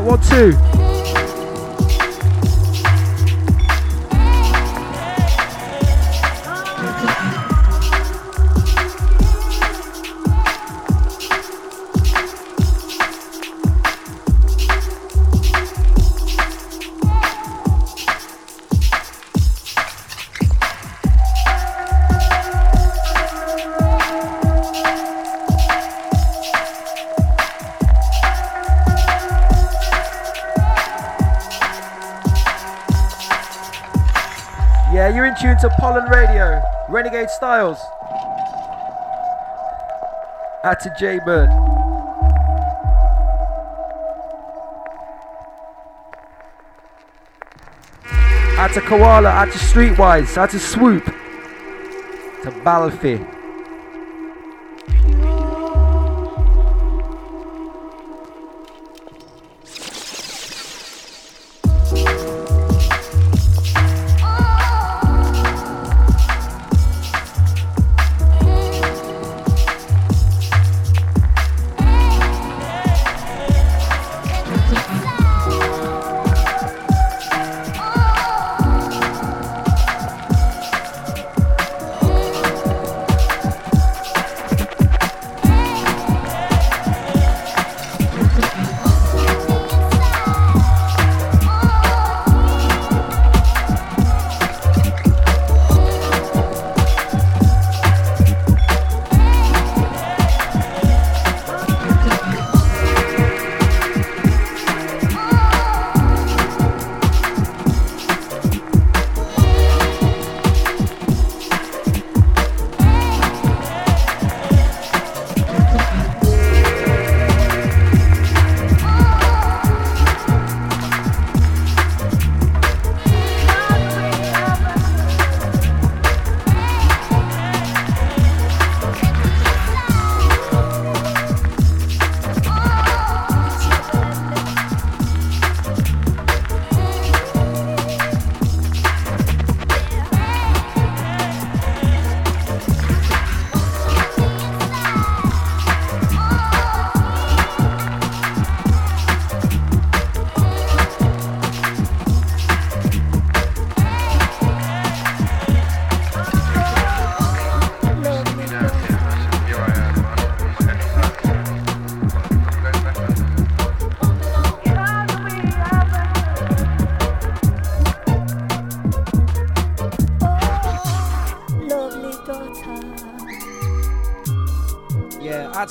to Renegade Styles. Out to J Bird. Out to Koala, out to Streetwise, out to Swoop, to Balfi.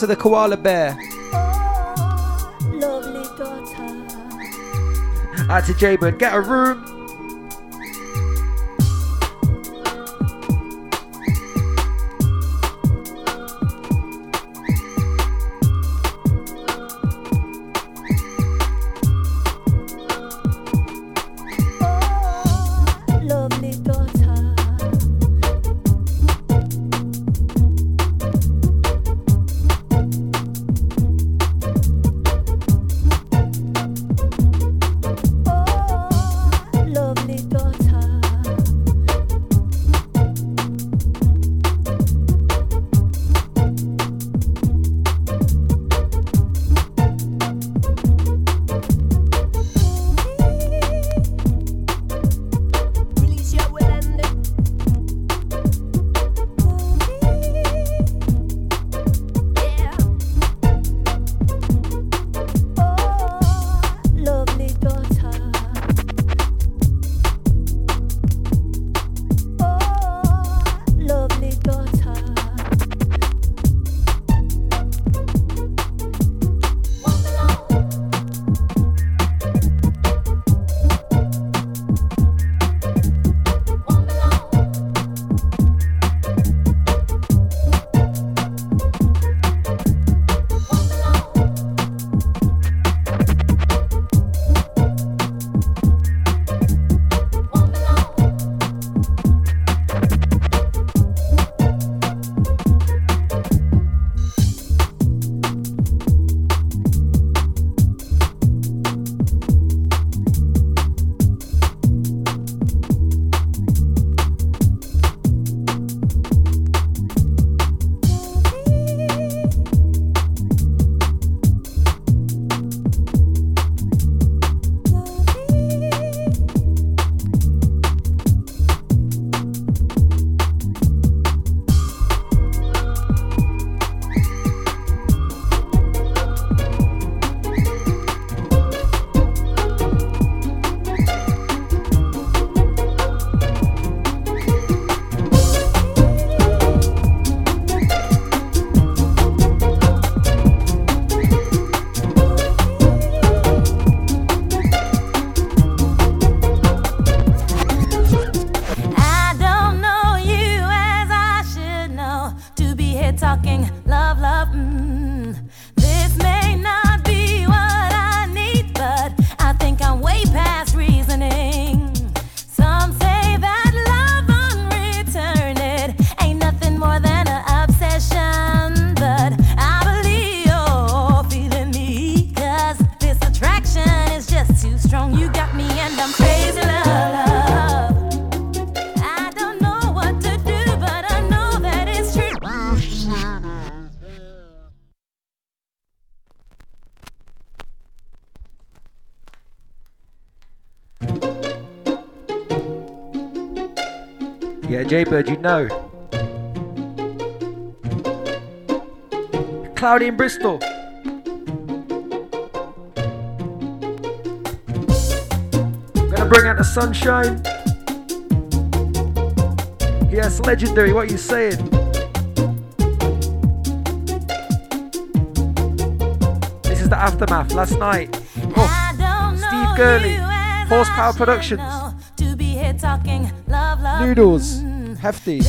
To the koala bear. Oh, lovely daughter. Out to Jaybird, get a room. Jaybird, you know. Cloudy in Bristol. Gonna bring out the sunshine. Yes, legendary, what are you saying? This is the aftermath last night. Oh, Steve Gurley, Horsepower Productions. Love, love. Noodles. Hefty.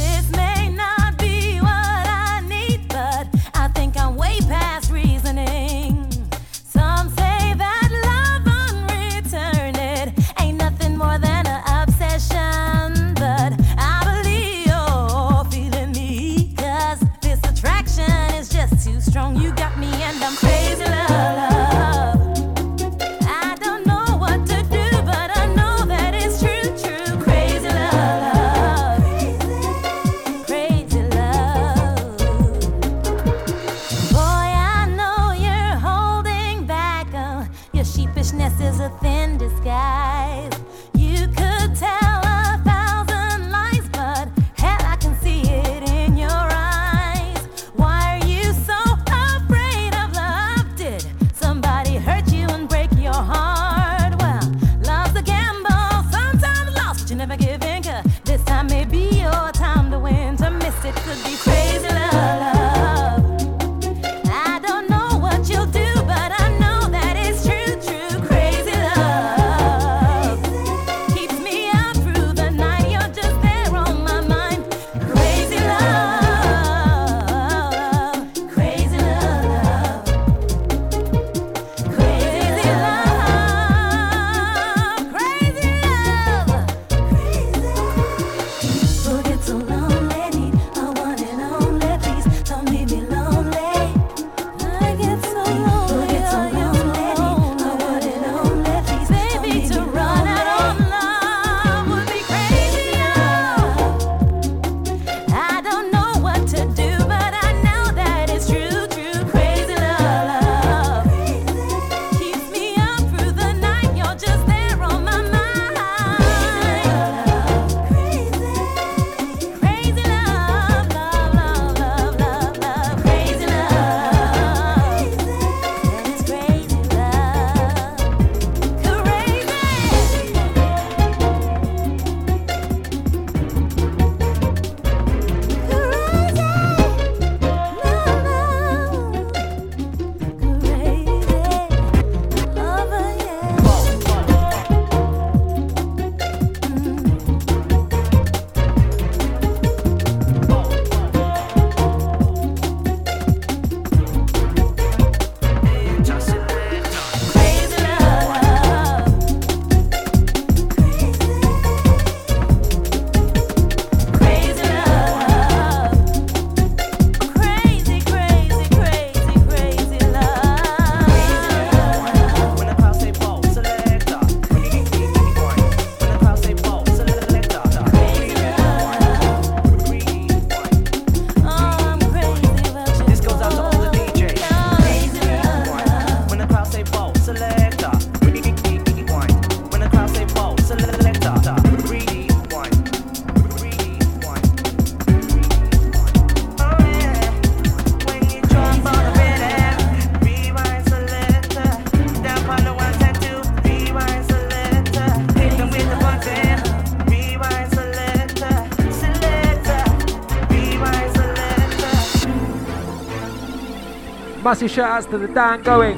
Massive shout outs to the Dan going.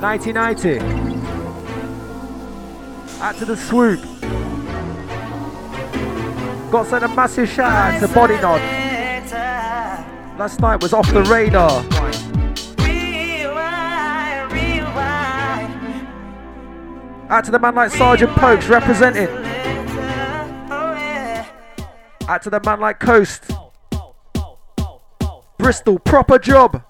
1990. Out to the swoop. Got sent a massive shout out to Body Nod. Last night was off the radar. Out to the man like Sergeant Pokes representing. Out to the man like Coast. Bristol, proper job.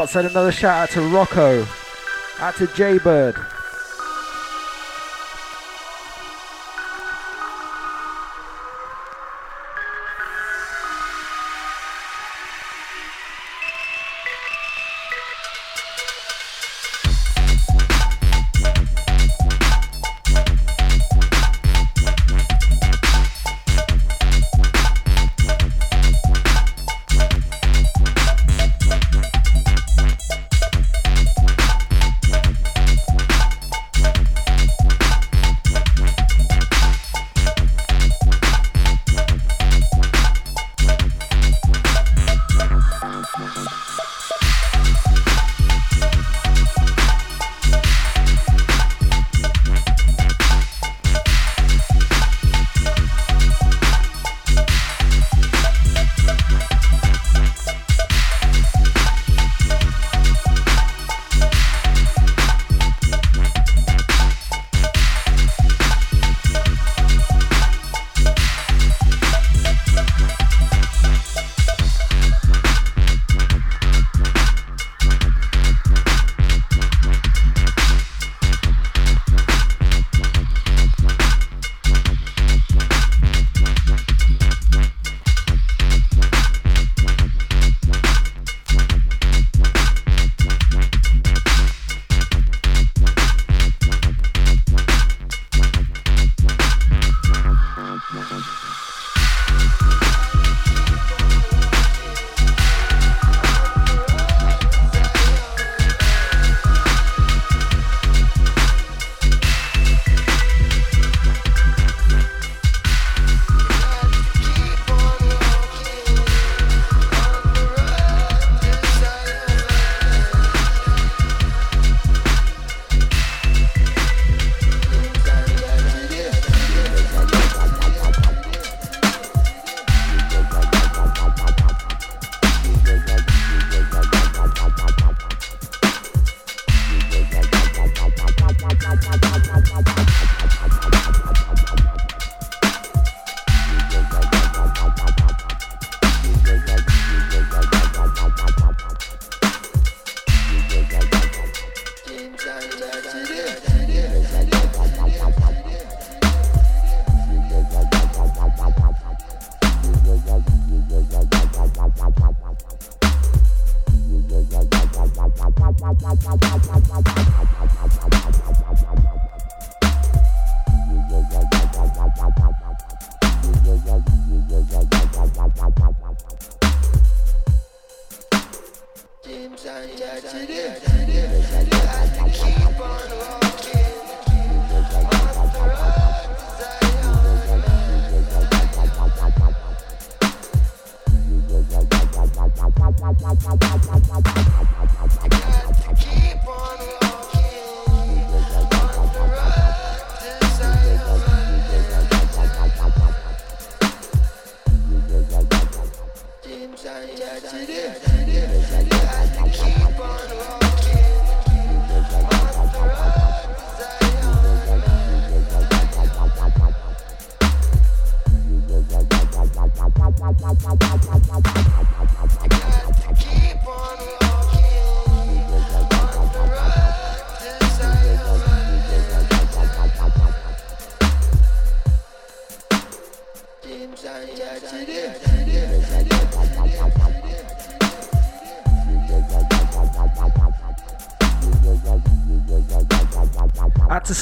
Got said another shout out to Rocco, out to Jaybird.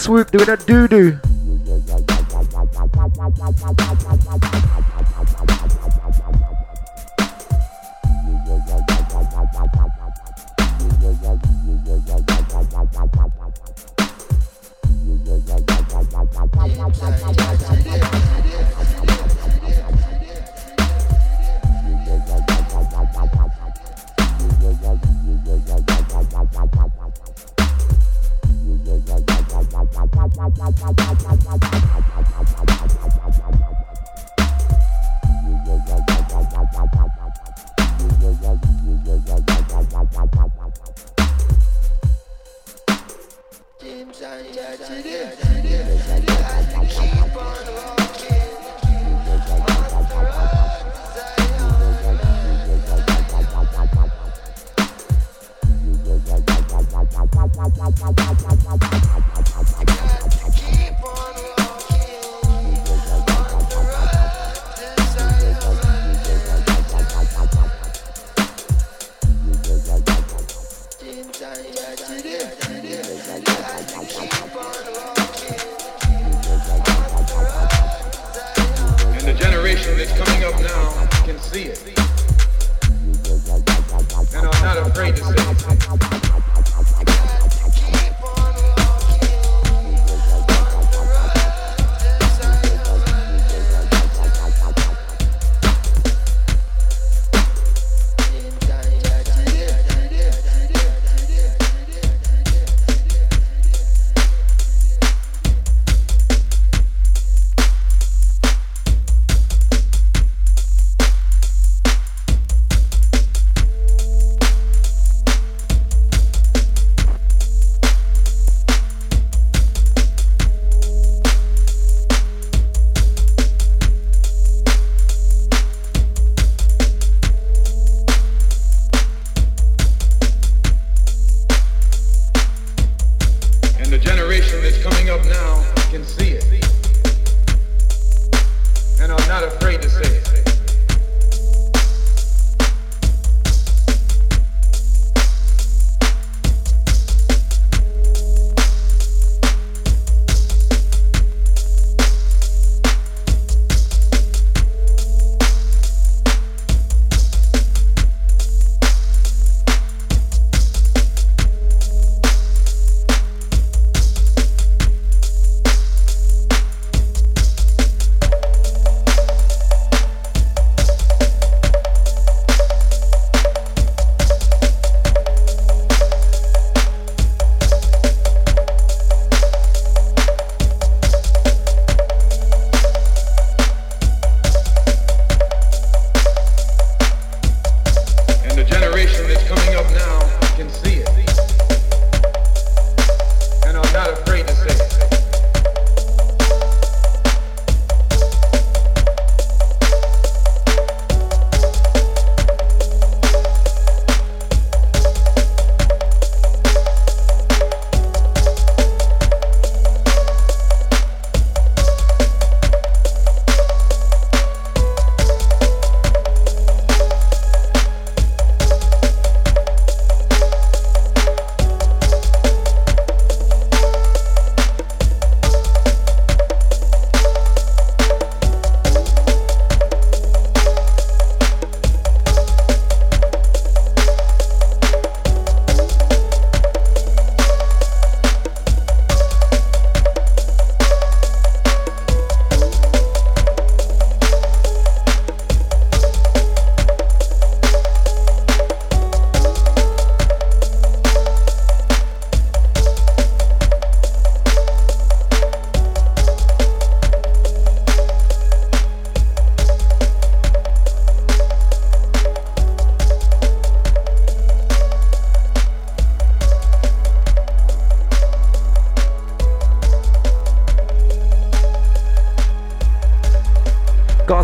Swoop doing a doo doo.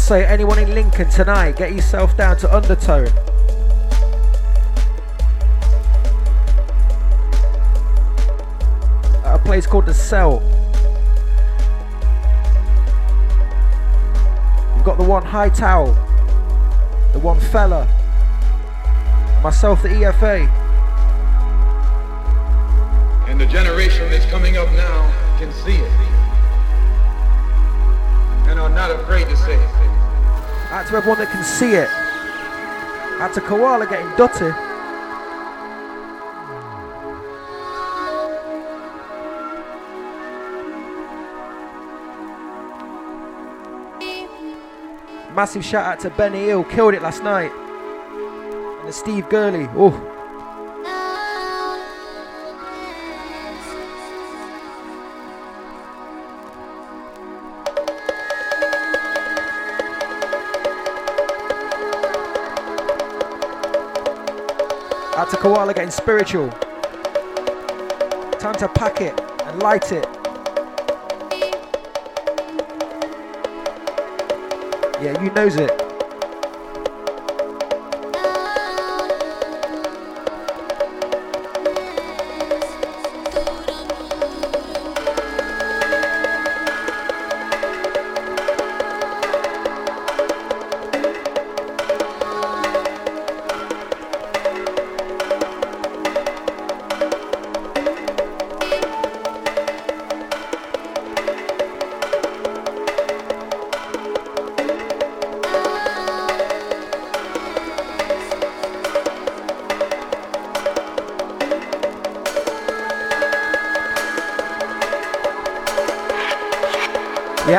Say anyone in Lincoln tonight, get yourself down to Undertone. At a place called The Cell. You've got the one High Towel, the one fella, myself, the EFA. And the generation that's coming up now can see it and are not afraid to say it. Out to everyone that can see it. Out to Koala getting dotty. Massive shout out to Benny Ill, killed it last night. And to Steve Gurley. Oh. To Koala getting spiritual. Time to pack it and light it. Yeah, you knows it.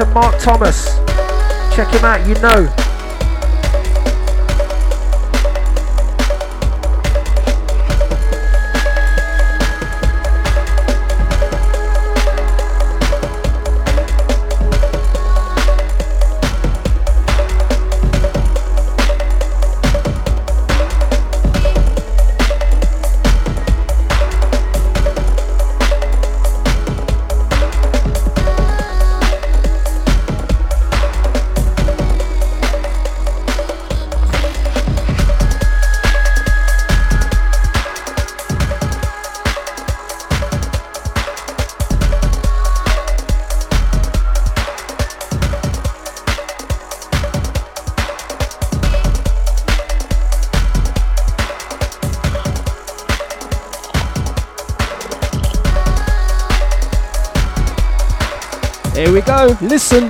to Mark Thomas. Check him out, you know. Listen.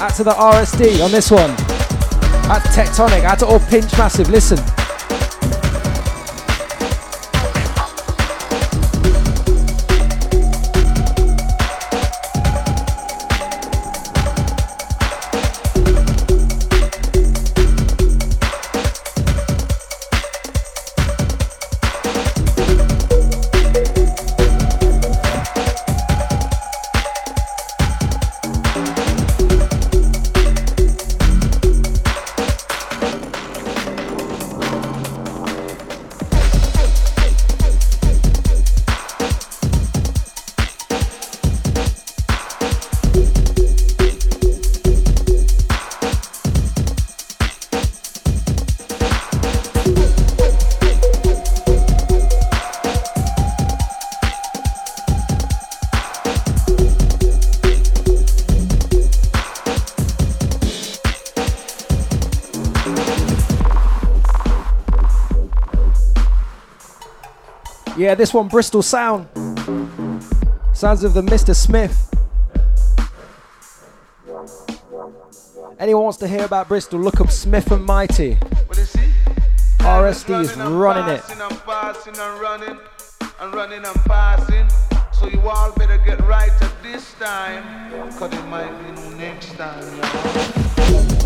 Out to the RSD on this one. To Tectonic. Out to all Pinch Massive. Listen. Yeah, this one, Bristol Sound. Sounds of the Mr. Smith. Anyone wants to hear about Bristol, look up Smith and Mighty. RSD is running it. And passing and running and running and passing. So you all better get right at this time, cause it might be next time.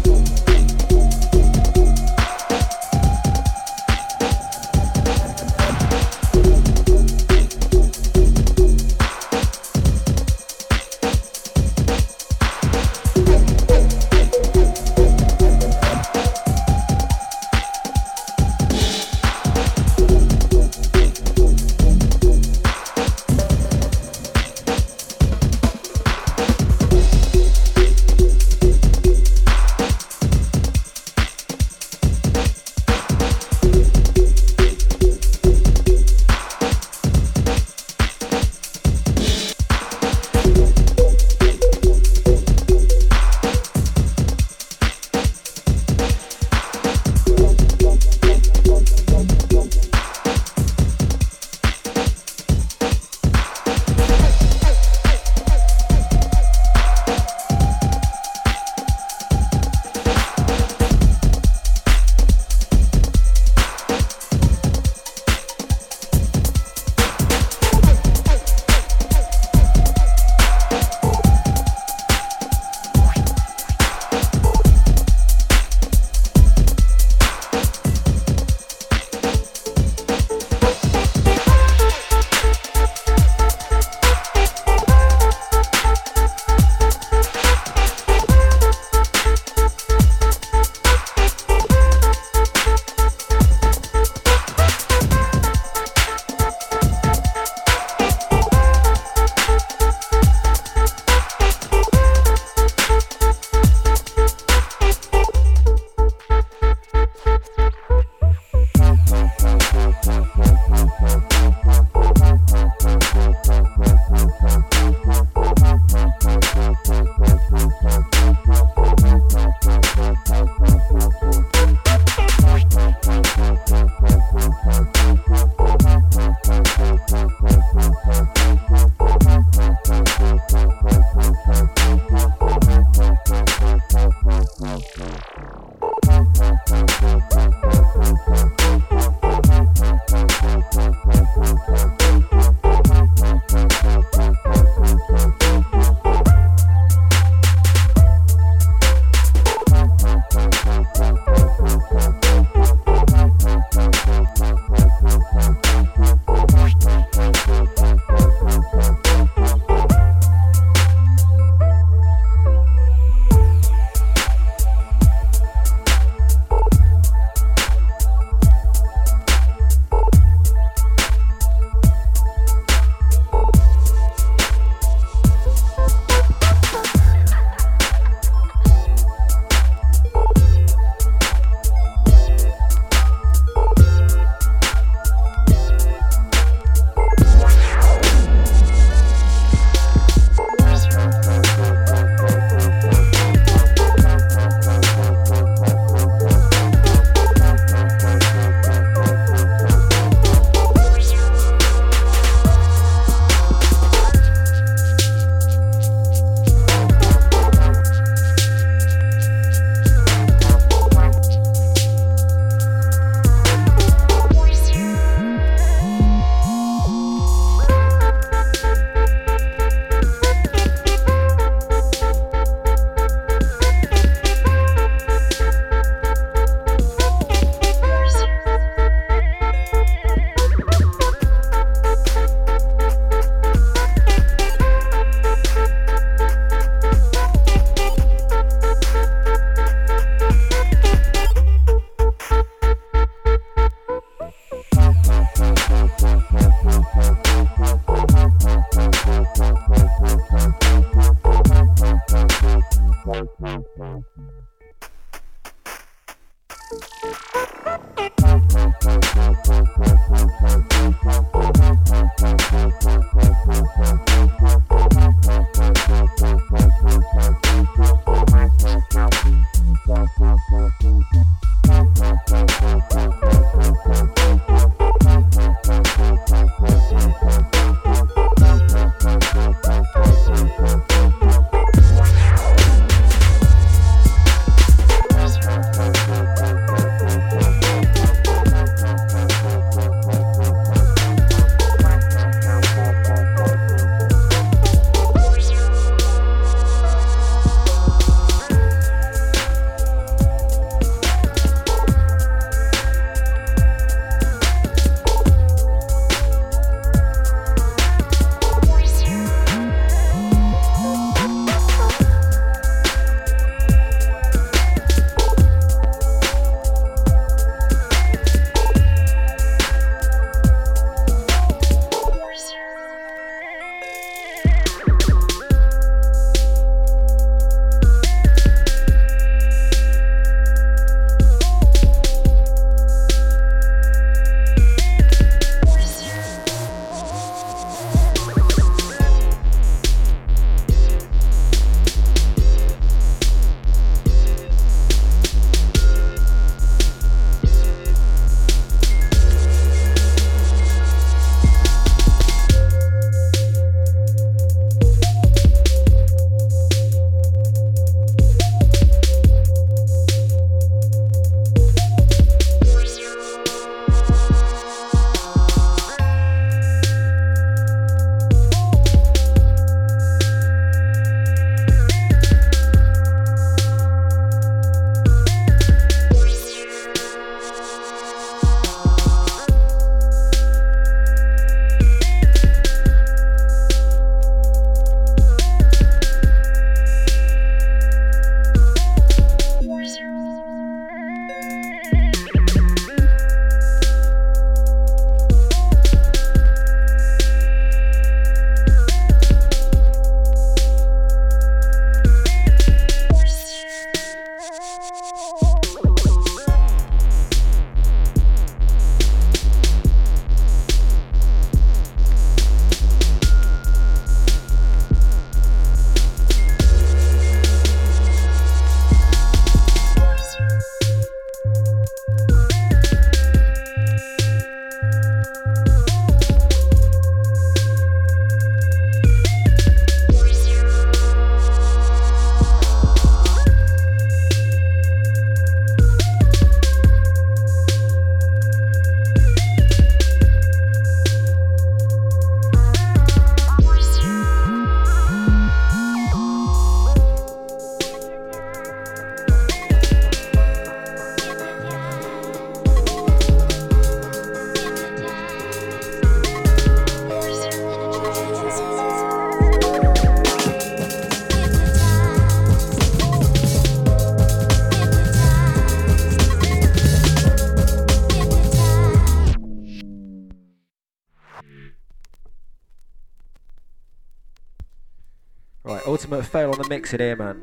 Ultimate fail on the mix it here, man.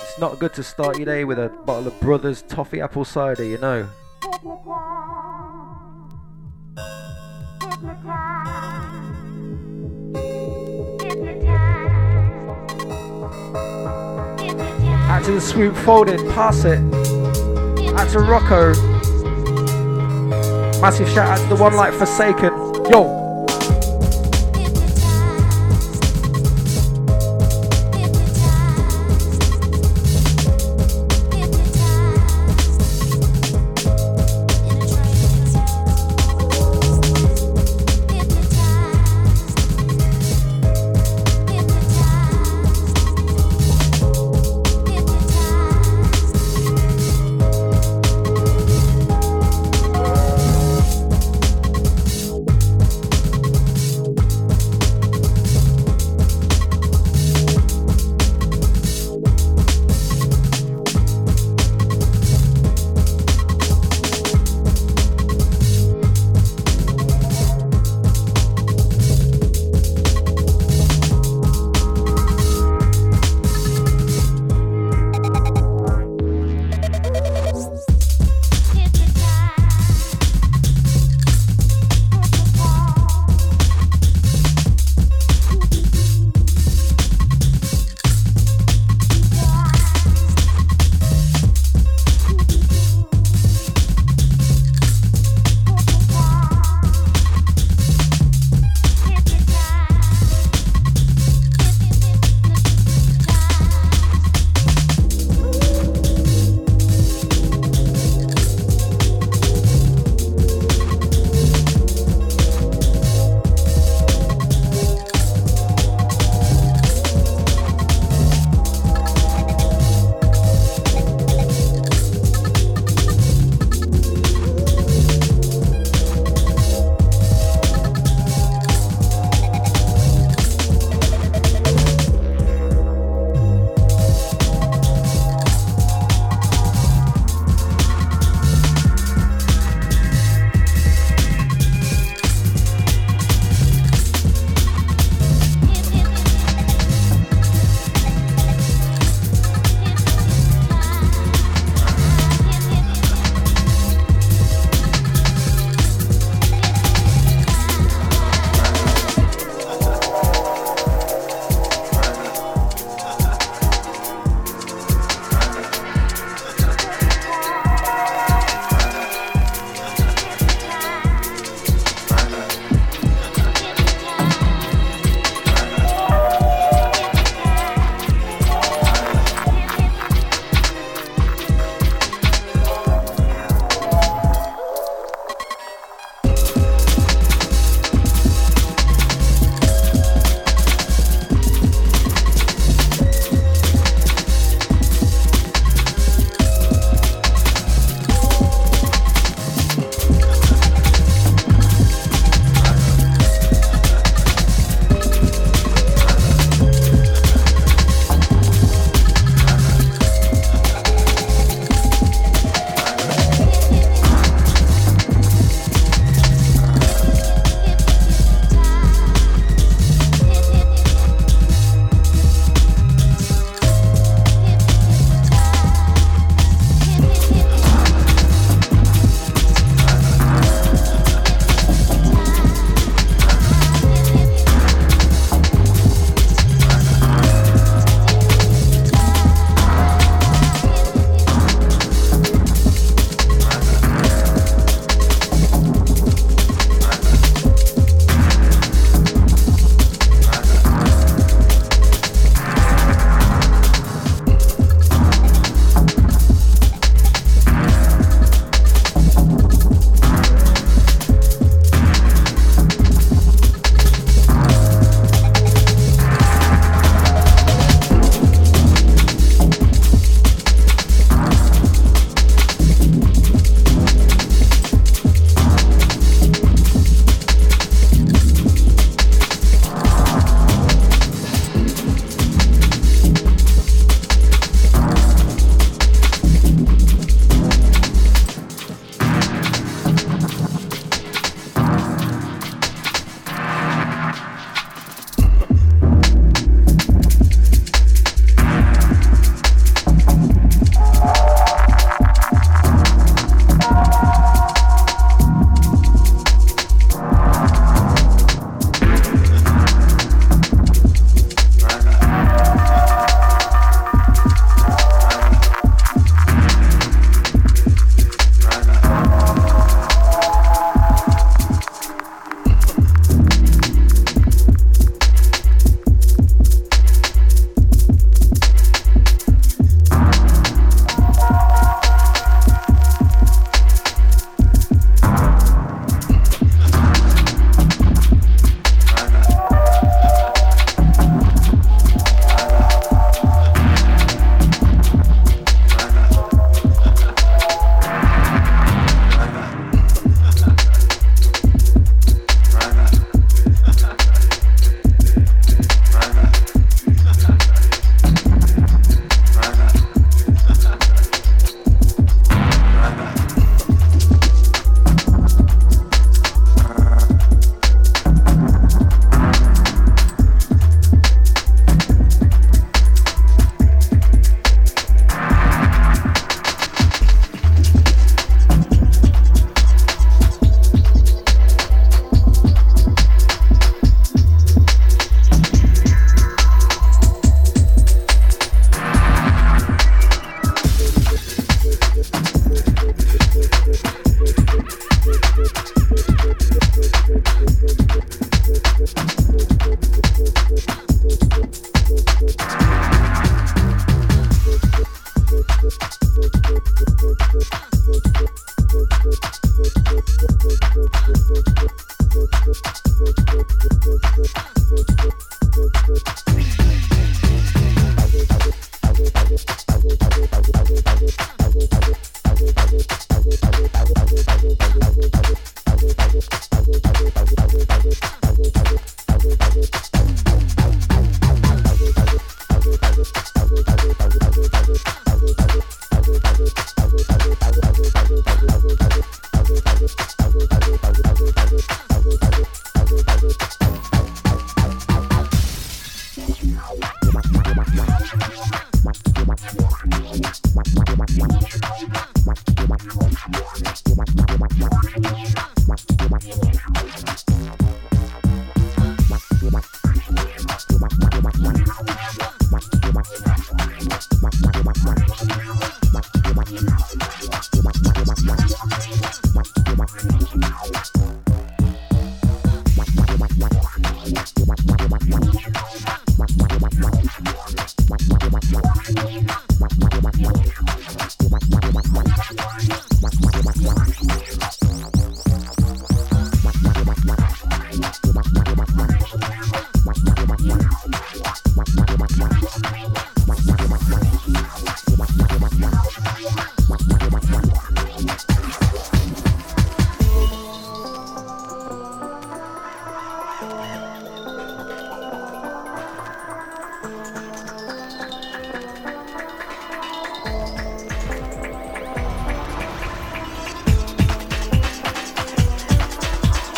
It's not good to start your day with a bottle of Brothers toffee apple cider, you know. Out to the swoop folded, pass it. Out to Rocco. Massive shout out to the one like Forsaken. Yo!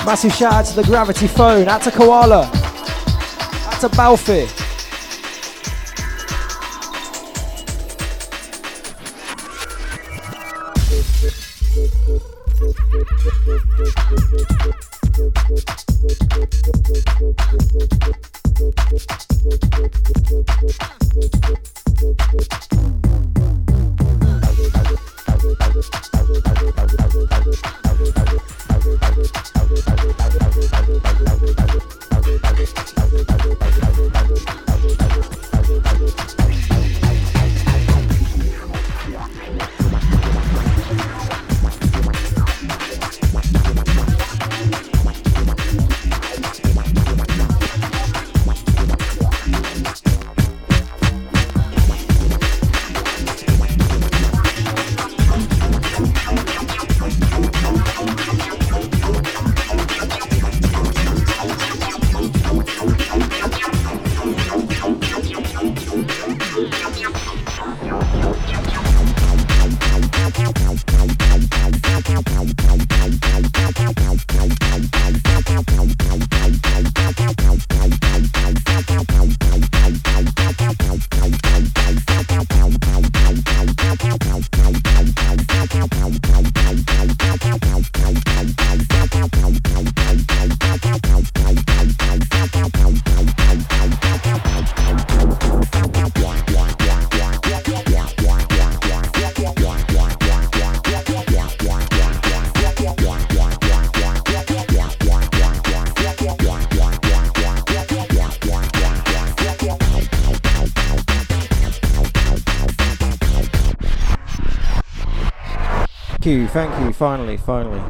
Massive shout out to the Gravity Phone, out to Koala, out to Balfi. You, thank you, finally, finally.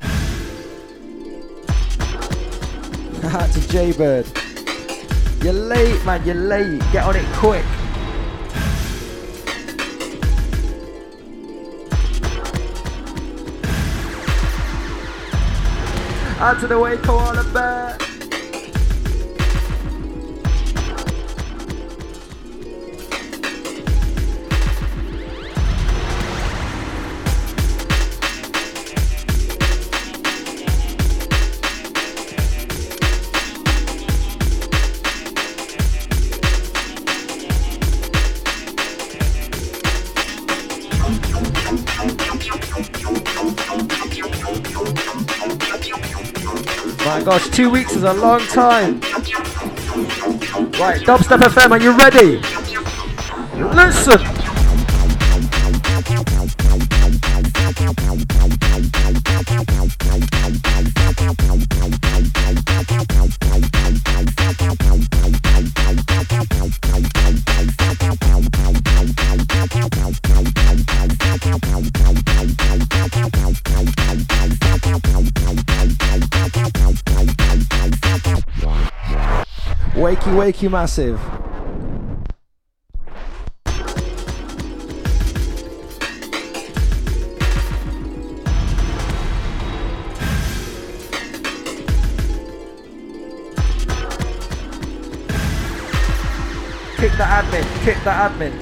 to Jaybird. You're late, man, you're late. Get on it quick. Out of the way, Koala Bear. Gosh, two weeks is a long time. Right, Dubstep FM, are you ready? Listen. Wakey Massive. Kick the admin, kick the admin.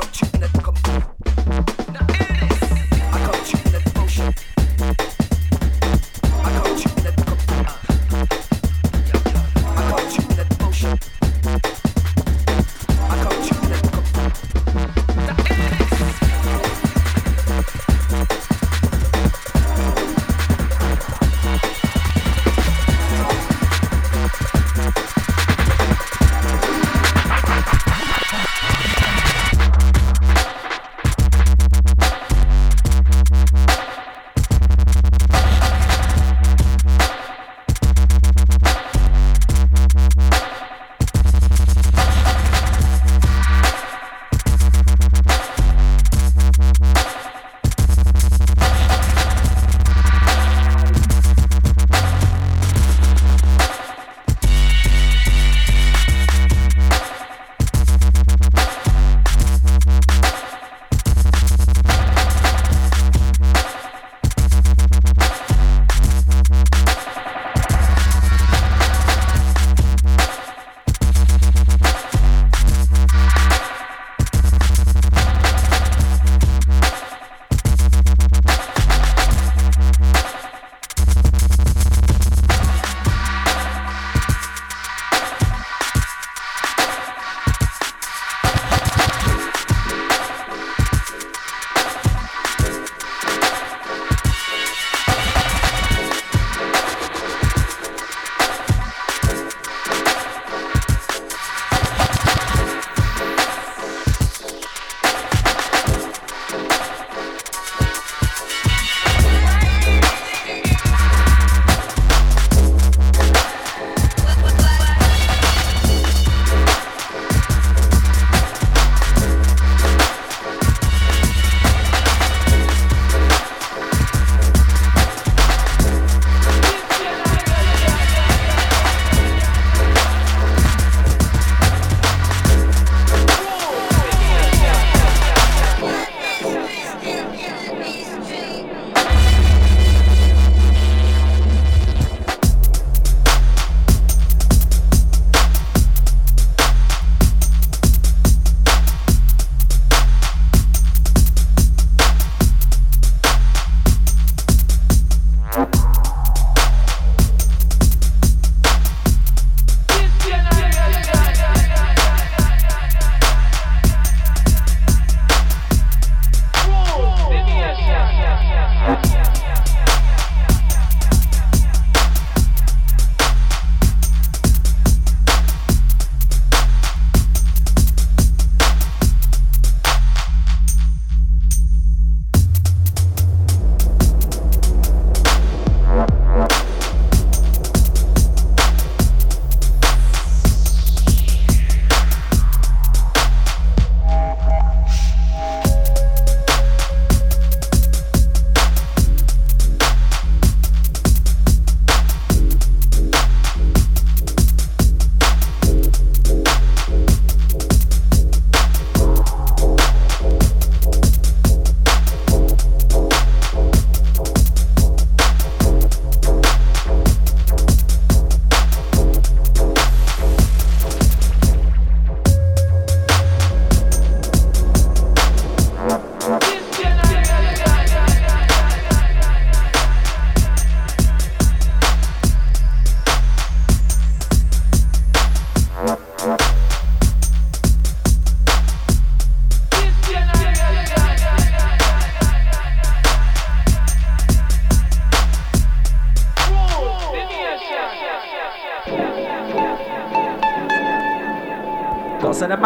culture.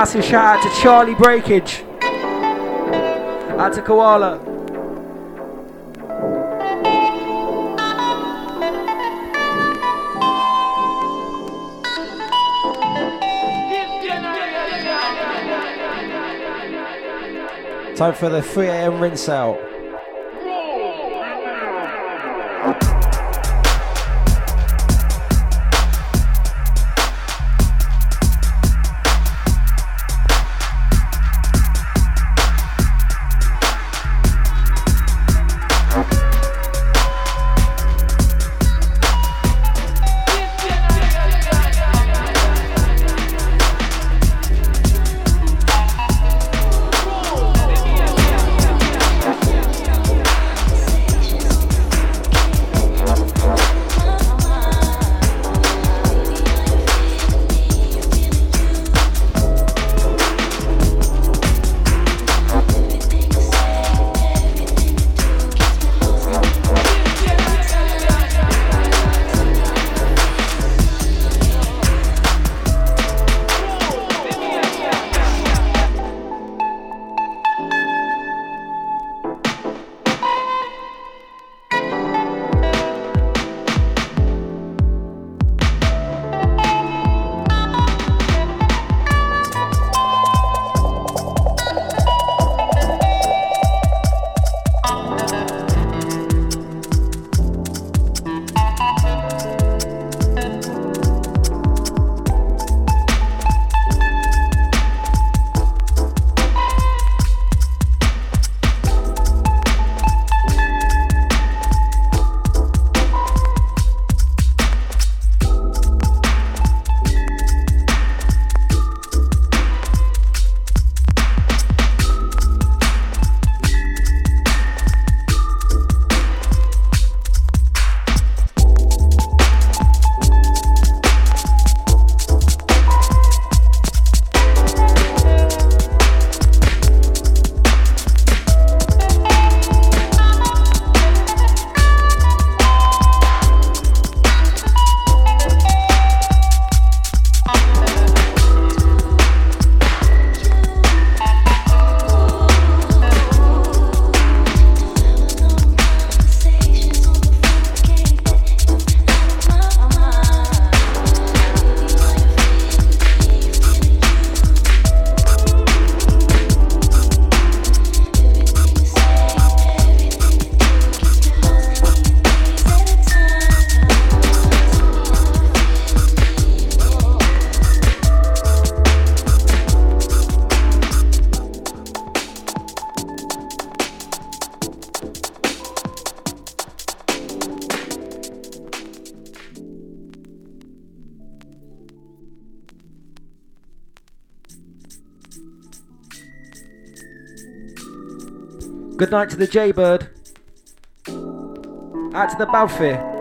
Massive shout out to Charlie Breakage. Out to Koala. Time for the 3 a.m. rinse out. Night to the Jaybird. Out to the Balfour.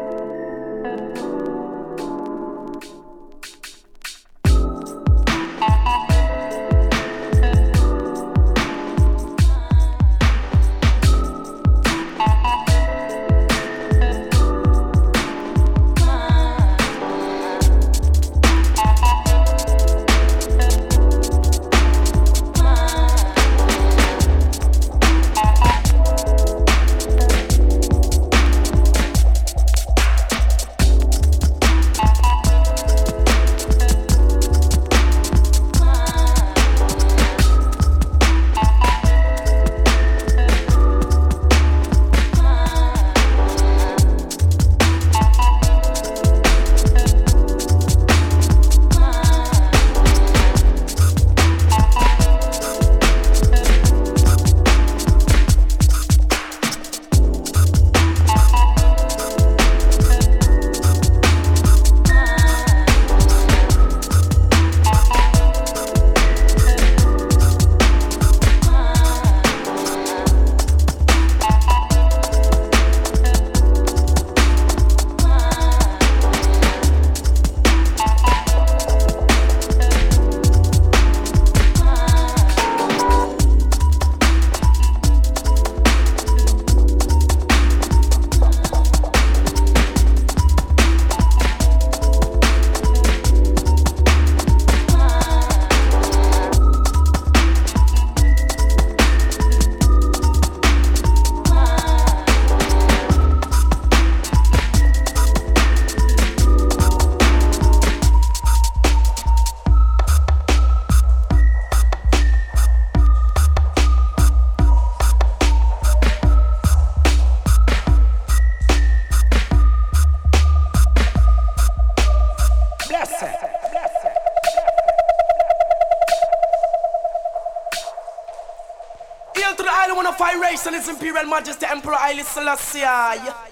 His Imperial Majesty Emperor Haile Selassie.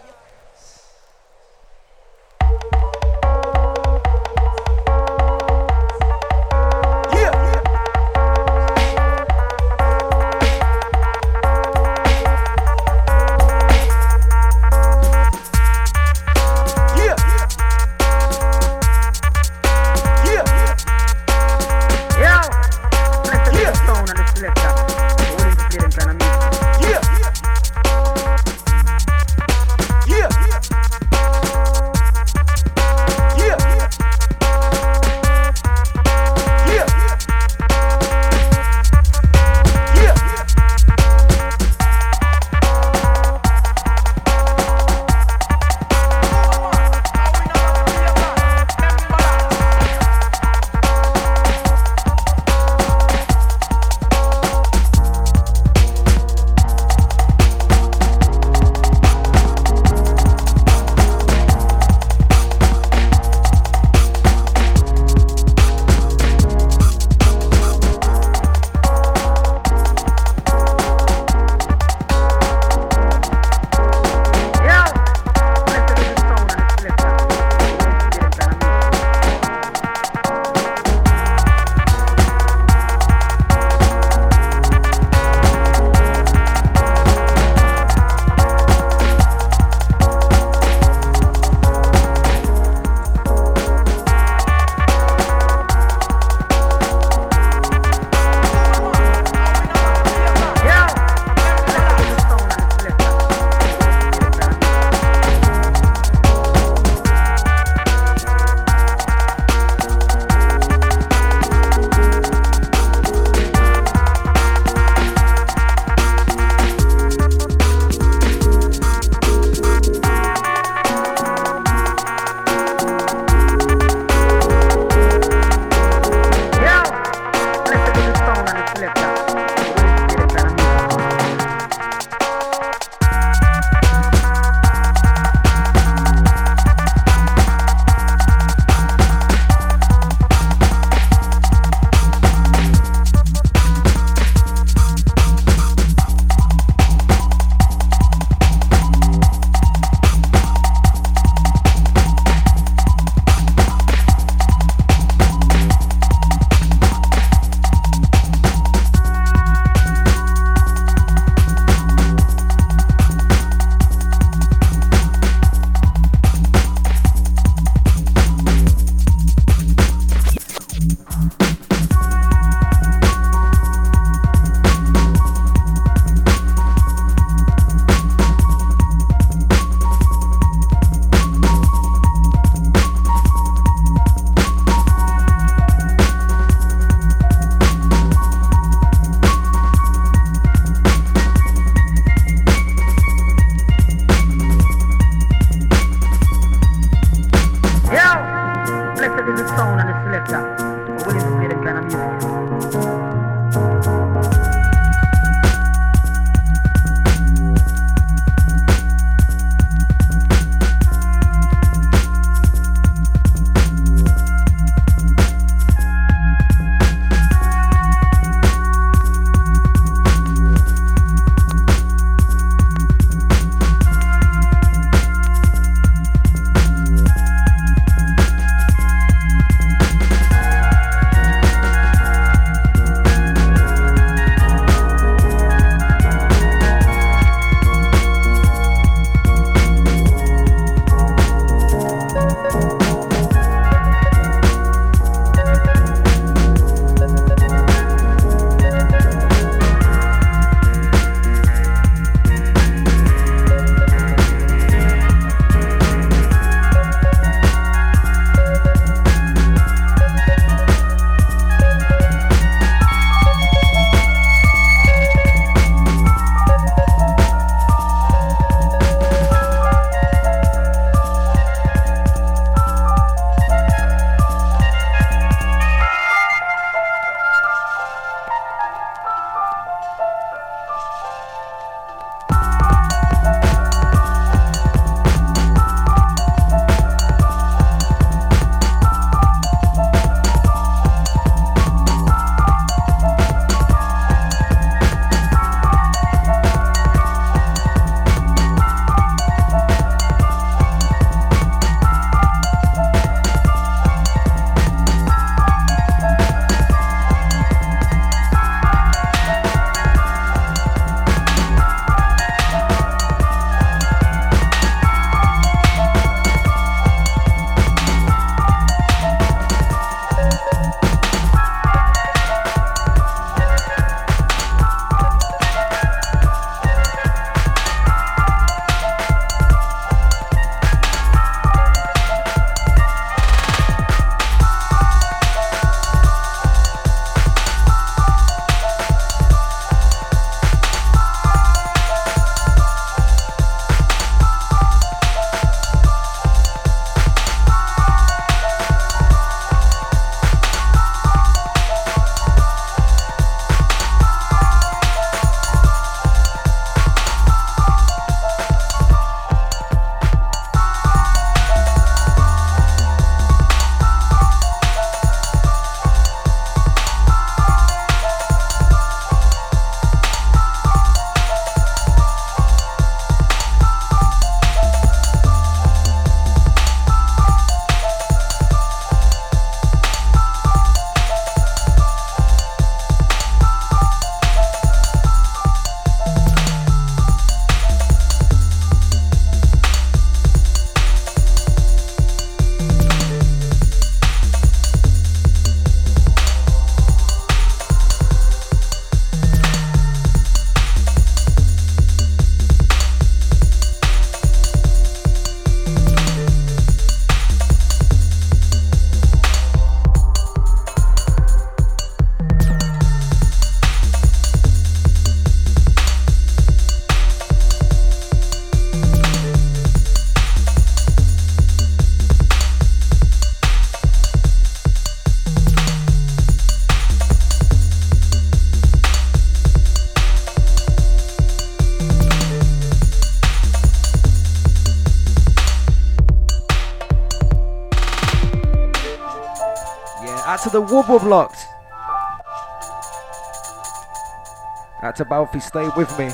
To the Wobble Blocks. Out to Balfi, stay with me.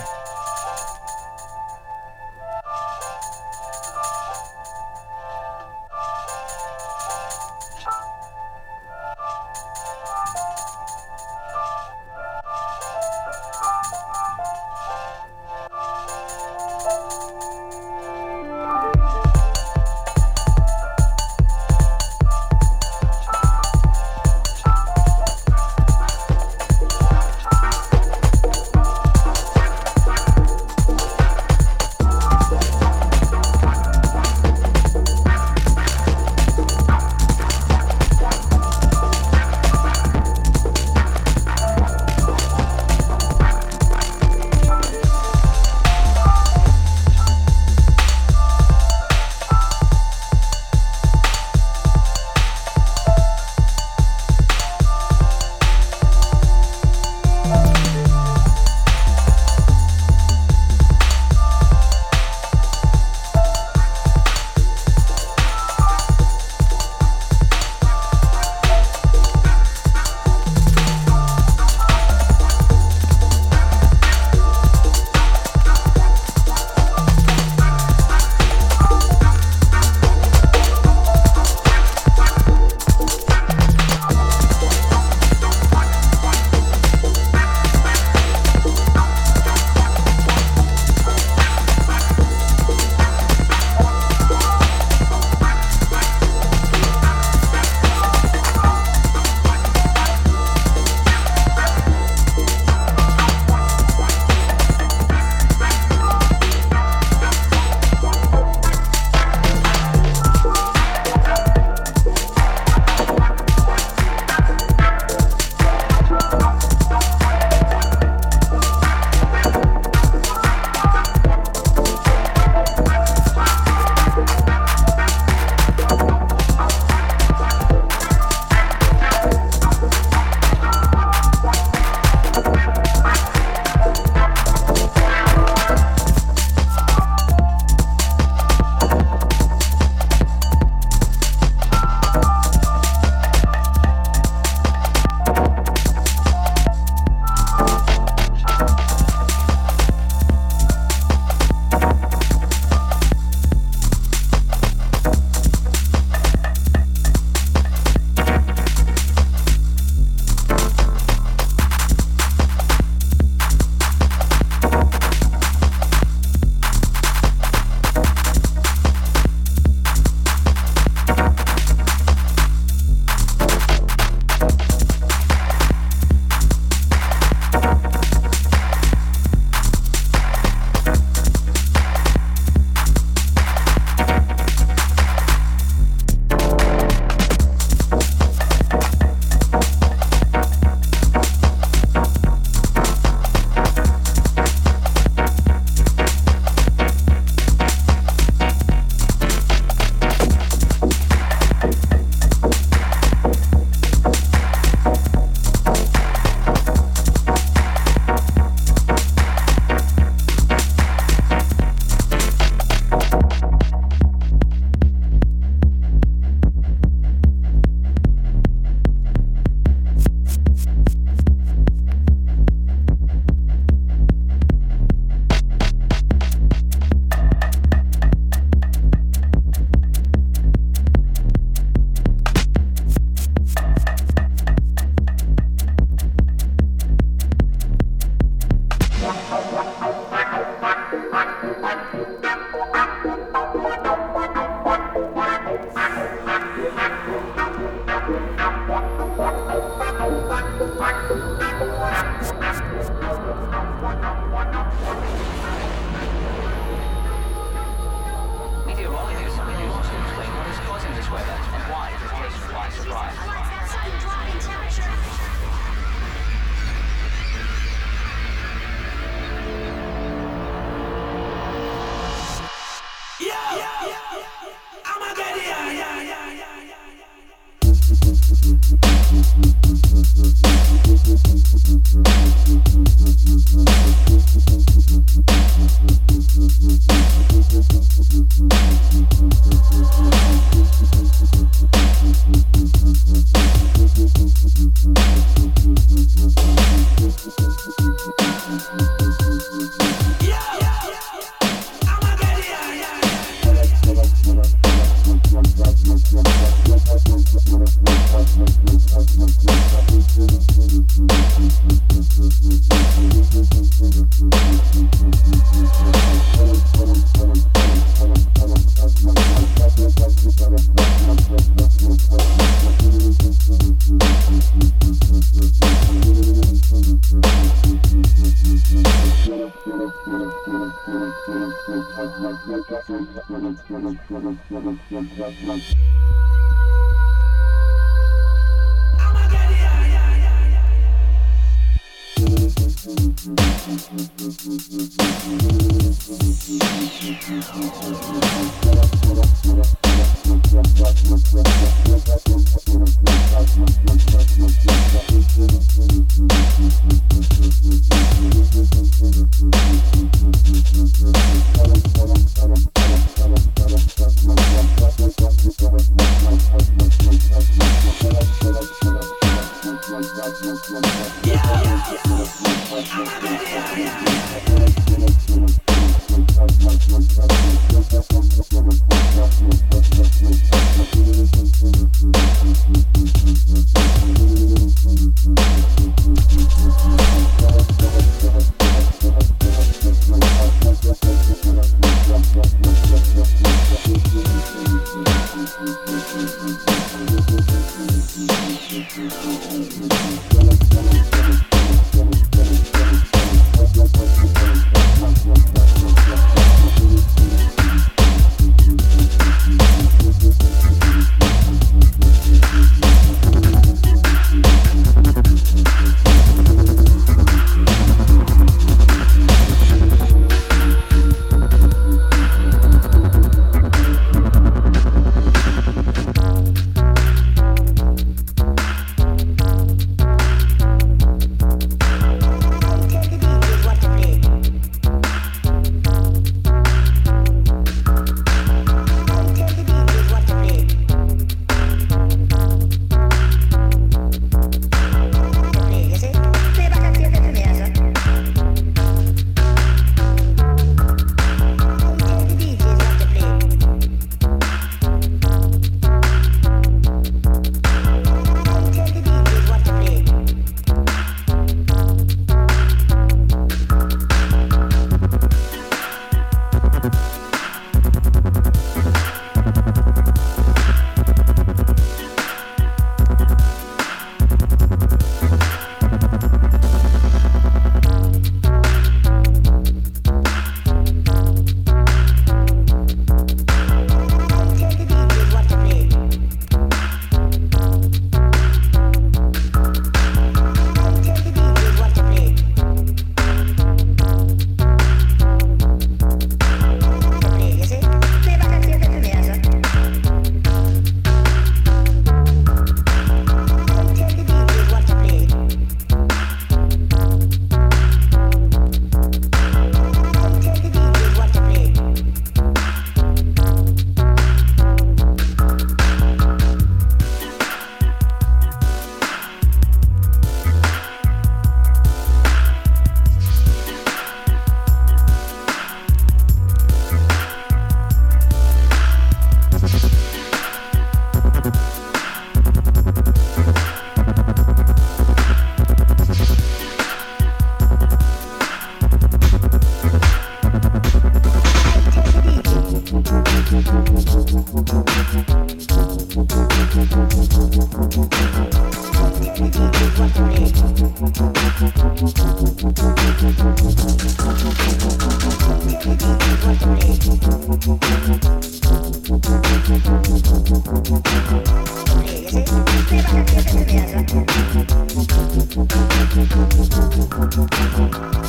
Thank you.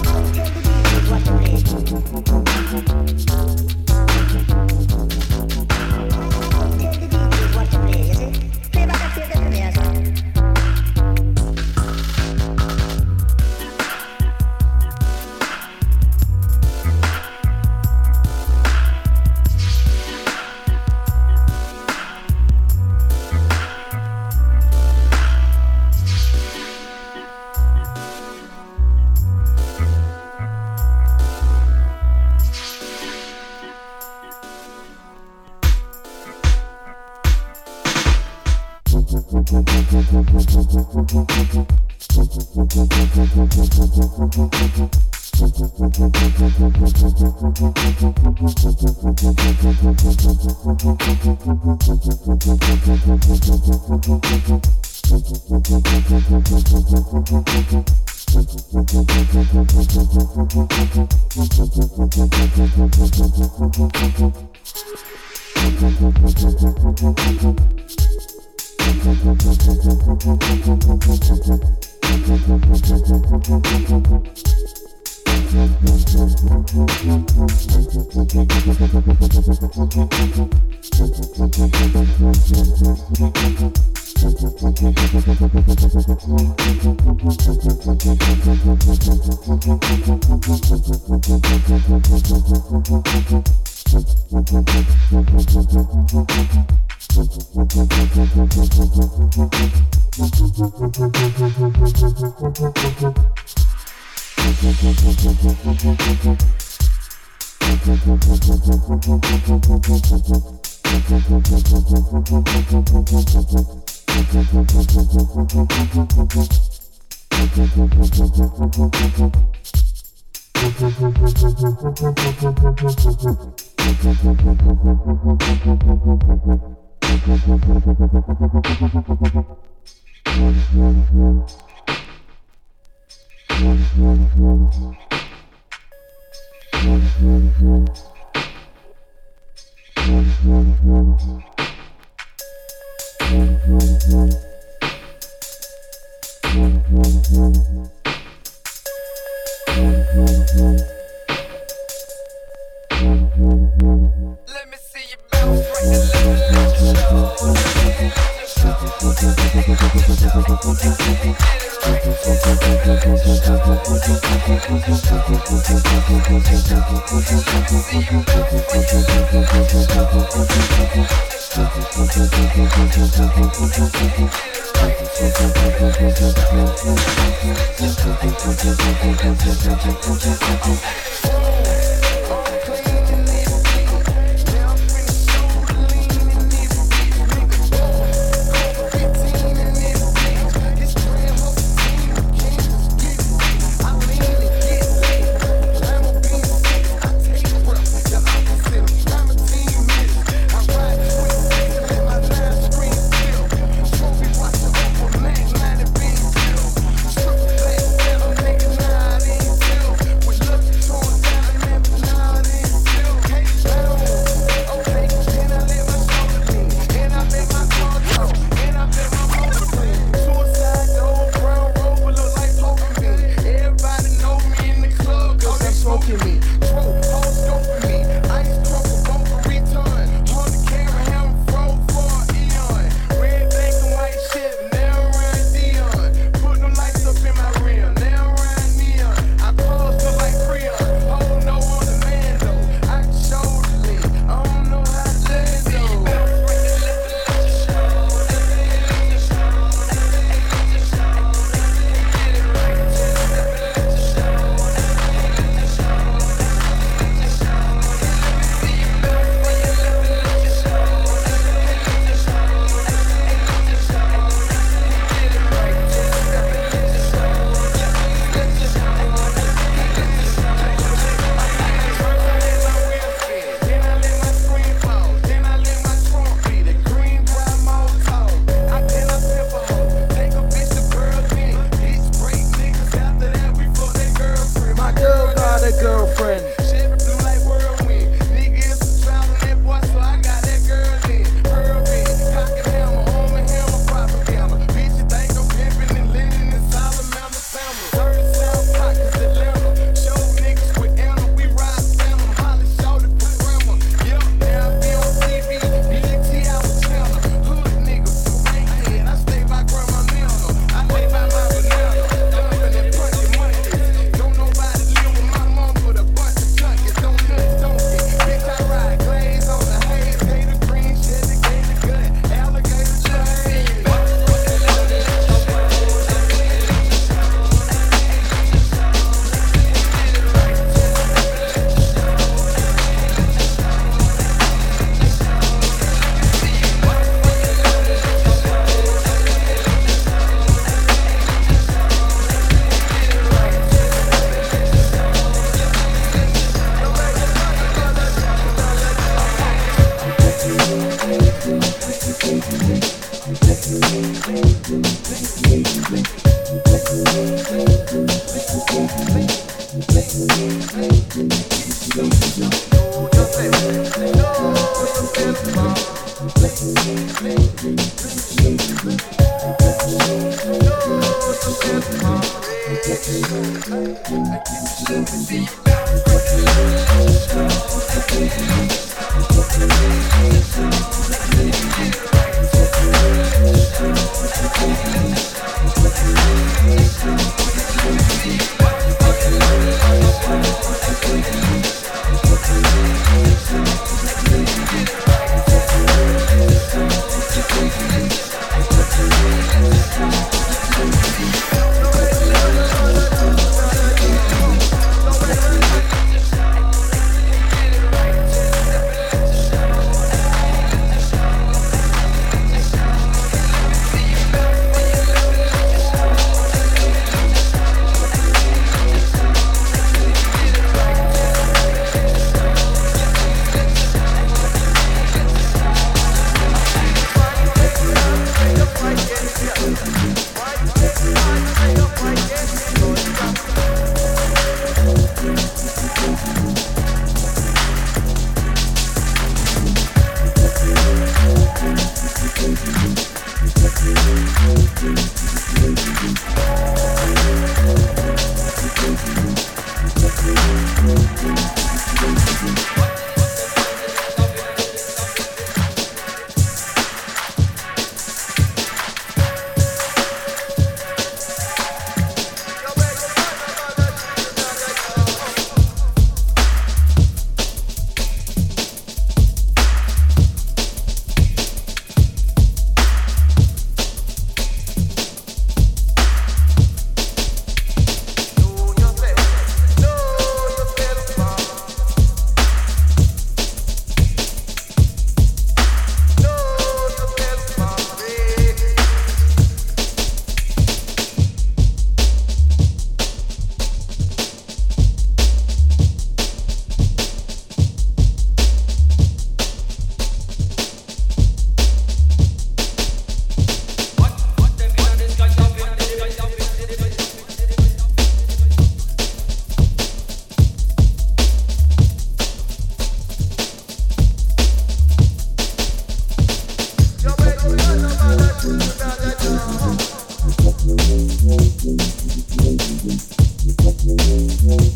Thank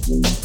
you.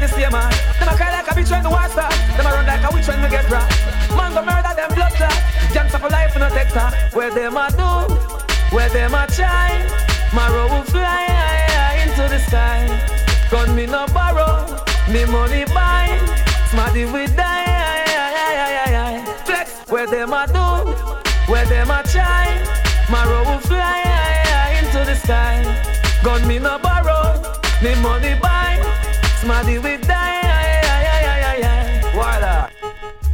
The same man. Them a cry like a bitch when the war start. Them a run like a witch when we get robbed. Man go murder them blood clot. Gangsta for life in a Texas. Where them a do, where them a try. Road will fly into the sky. Gun me no borrow, me money buy. Smarty we die. Flex where them a do, where them a try. Road will fly into the sky. Gun me no borrow, me money buy. Smarty we die. Voila.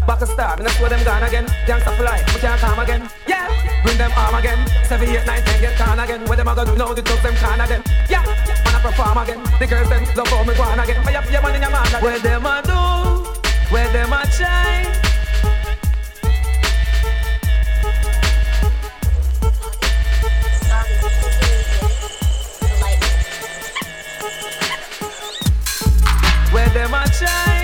Back a star, and that's where them gone again. Gangsta for life, we can't come again. Yeah, bring them arm again. Seven, eight, nine, ten, get con again. Where them a go do now, the thugs them can again. Yeah, man I perform again. The girls them love how me go on again. Fire up your money your man again. Where them a do, where them a try. Them a try.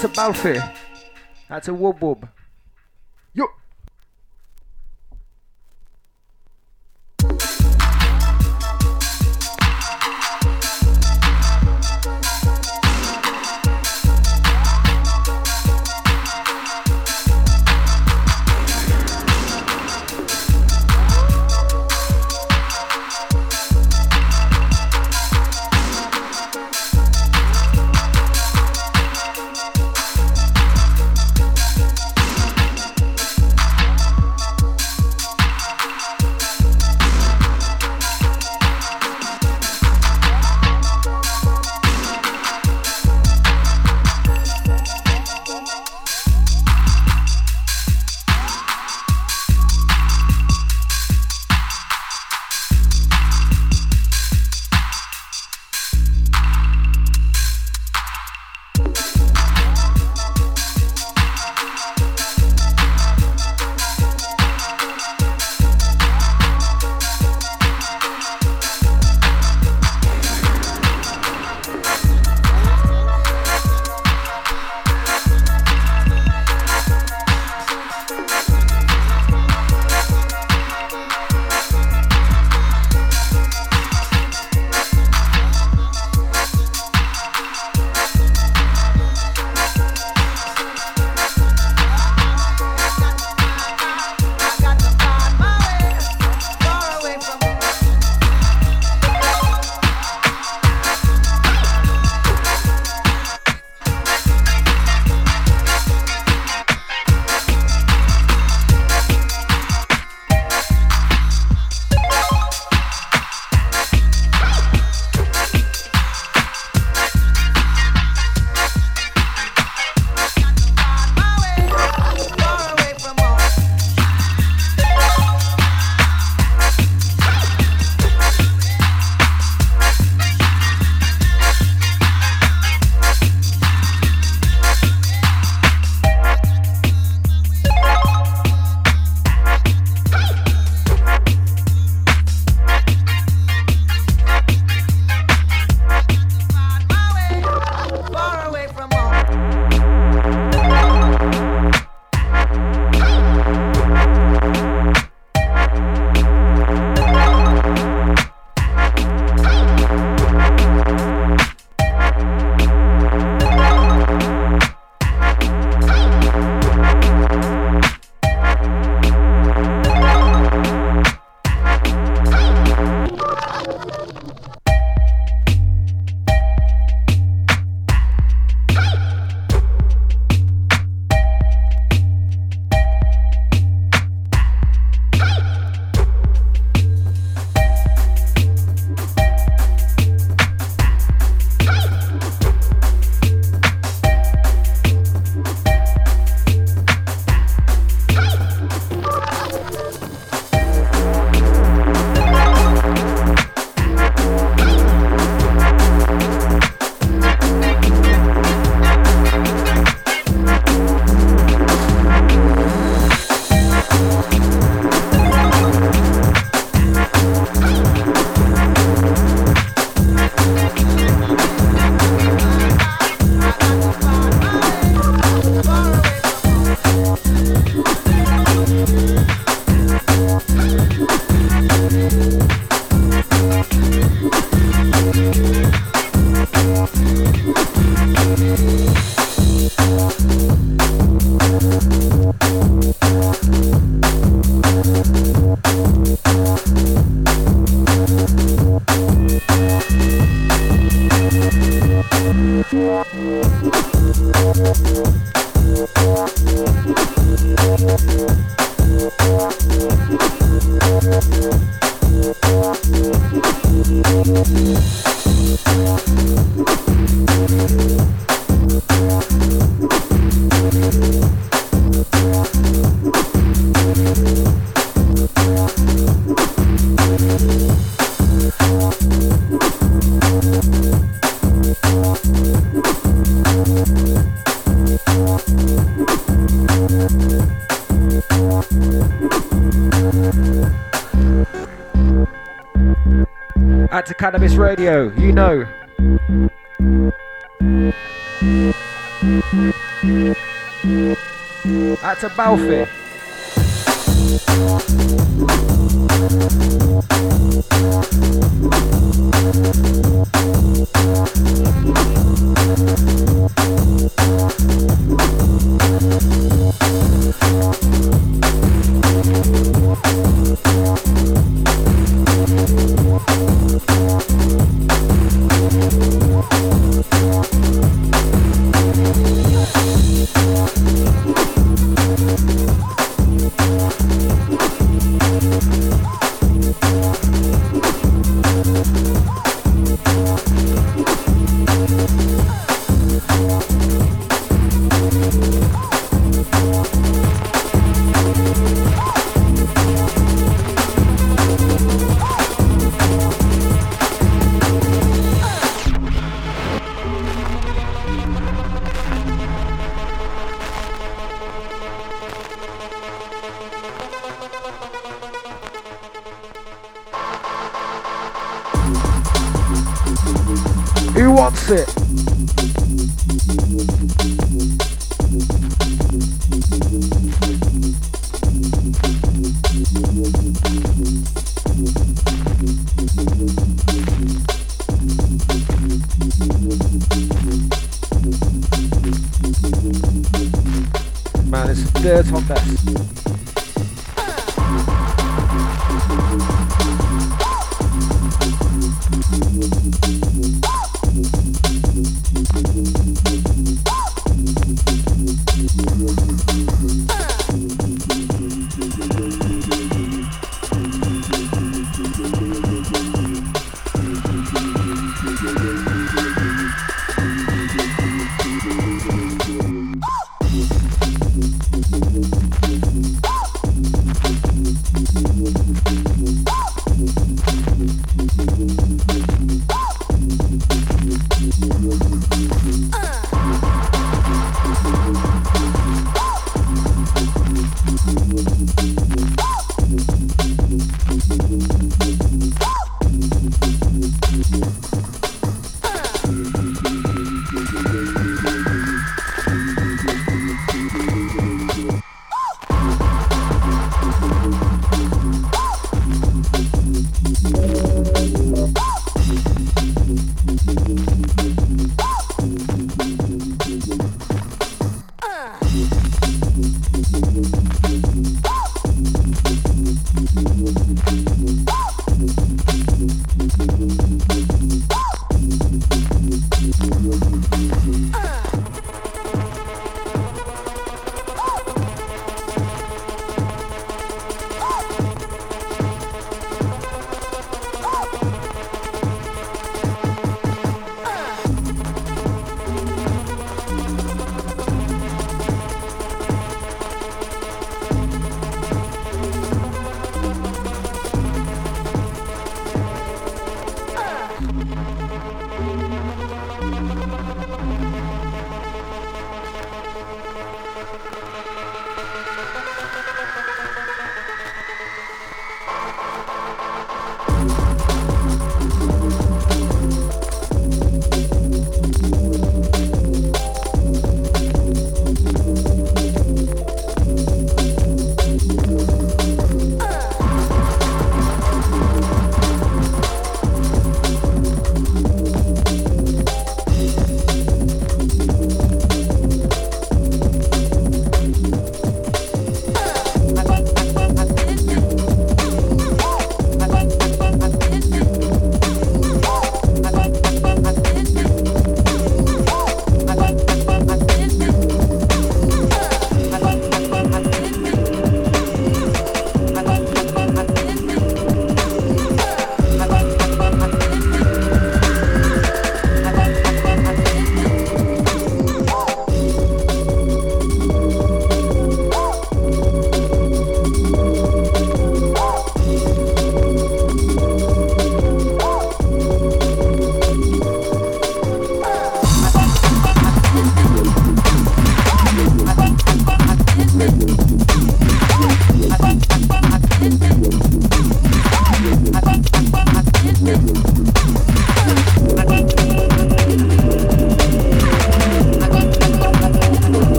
Out to Balfour. Out to Wub Wub. Cannabis Radio, you know. Out to Balfour.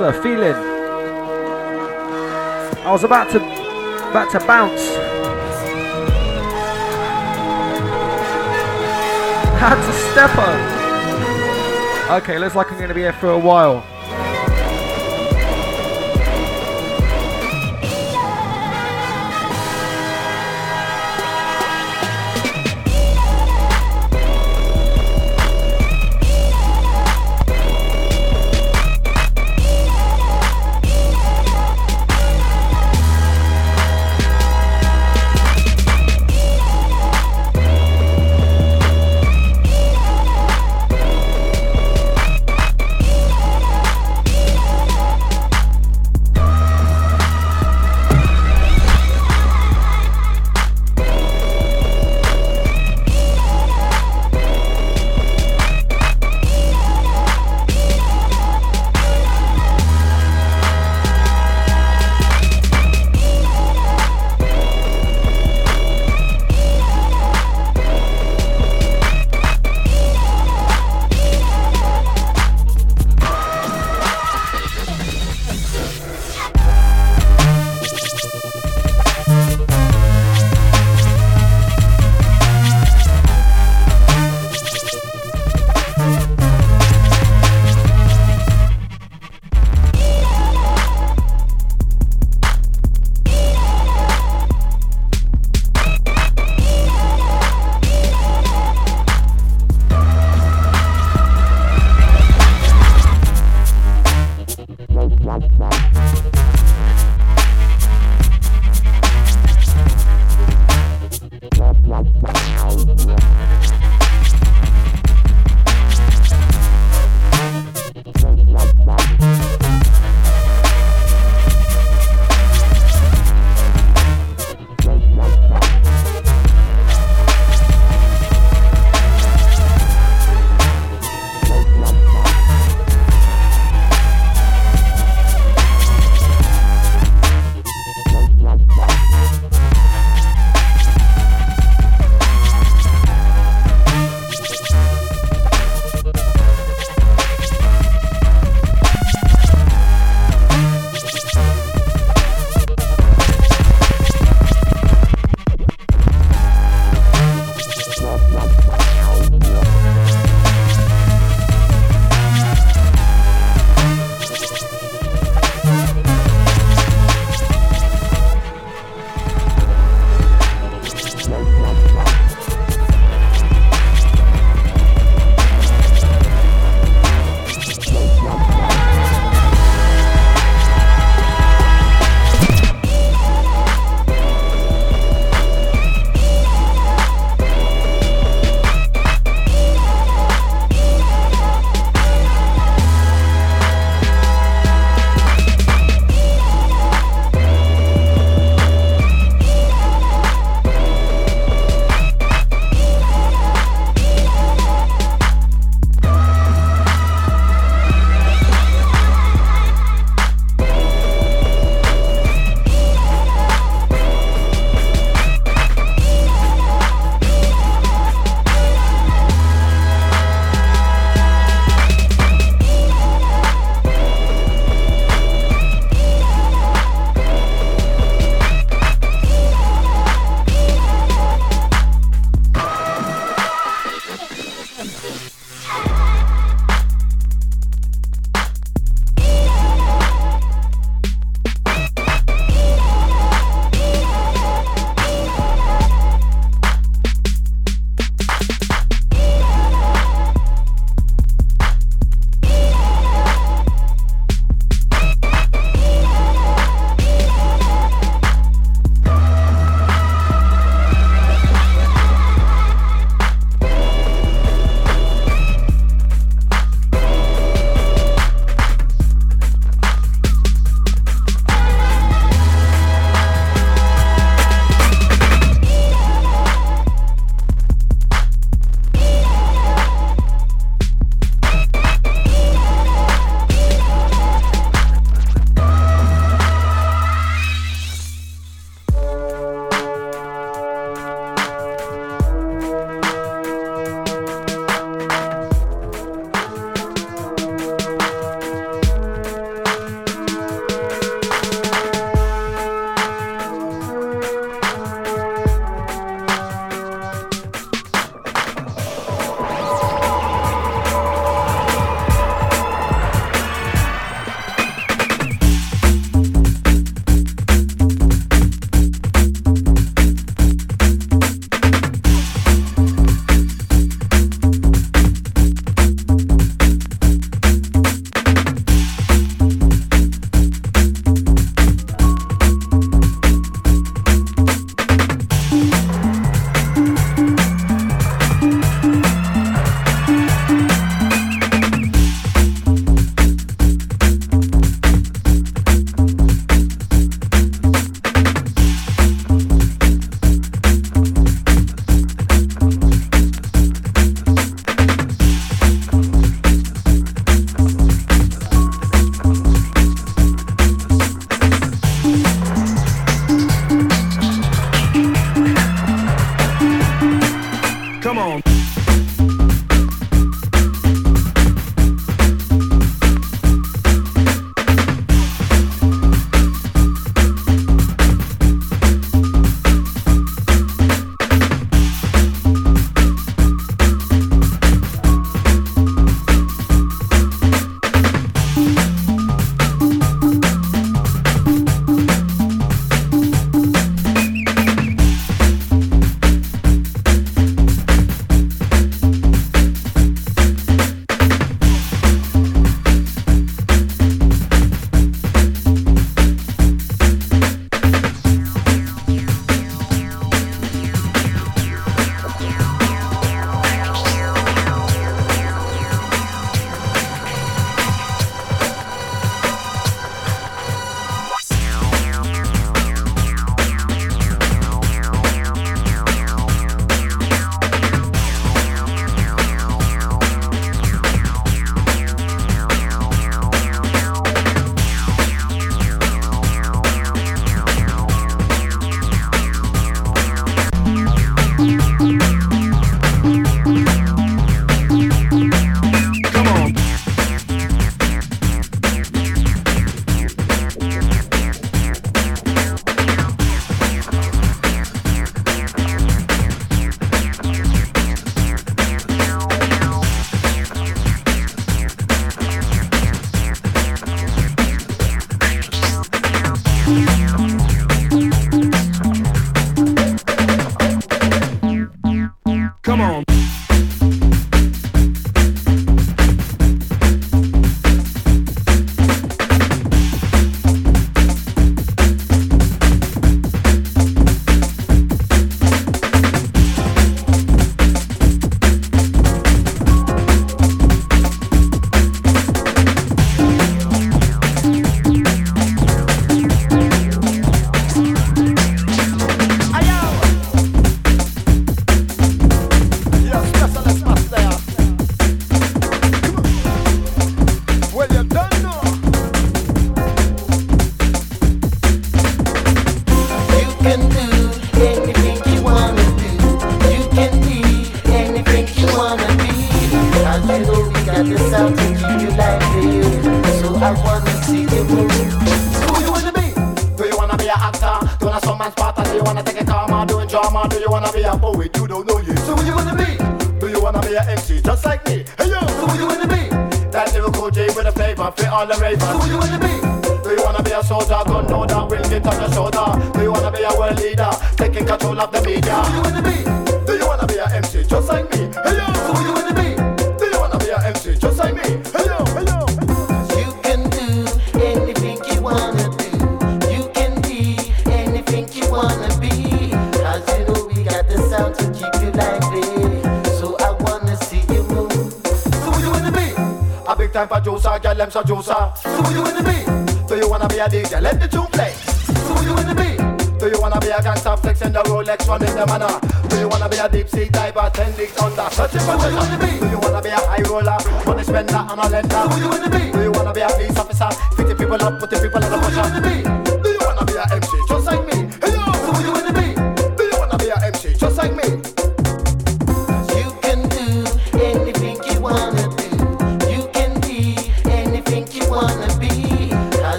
Feeling. I was about to about to bounce. Had to step up. Okay, looks like I'm gonna be here for a while.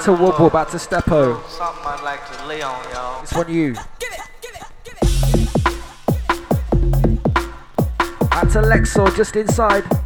Right, I got out to a Wobble, back to Stepo. Something I'd like to lay on y'all. This one you. Out to Lexor, just inside.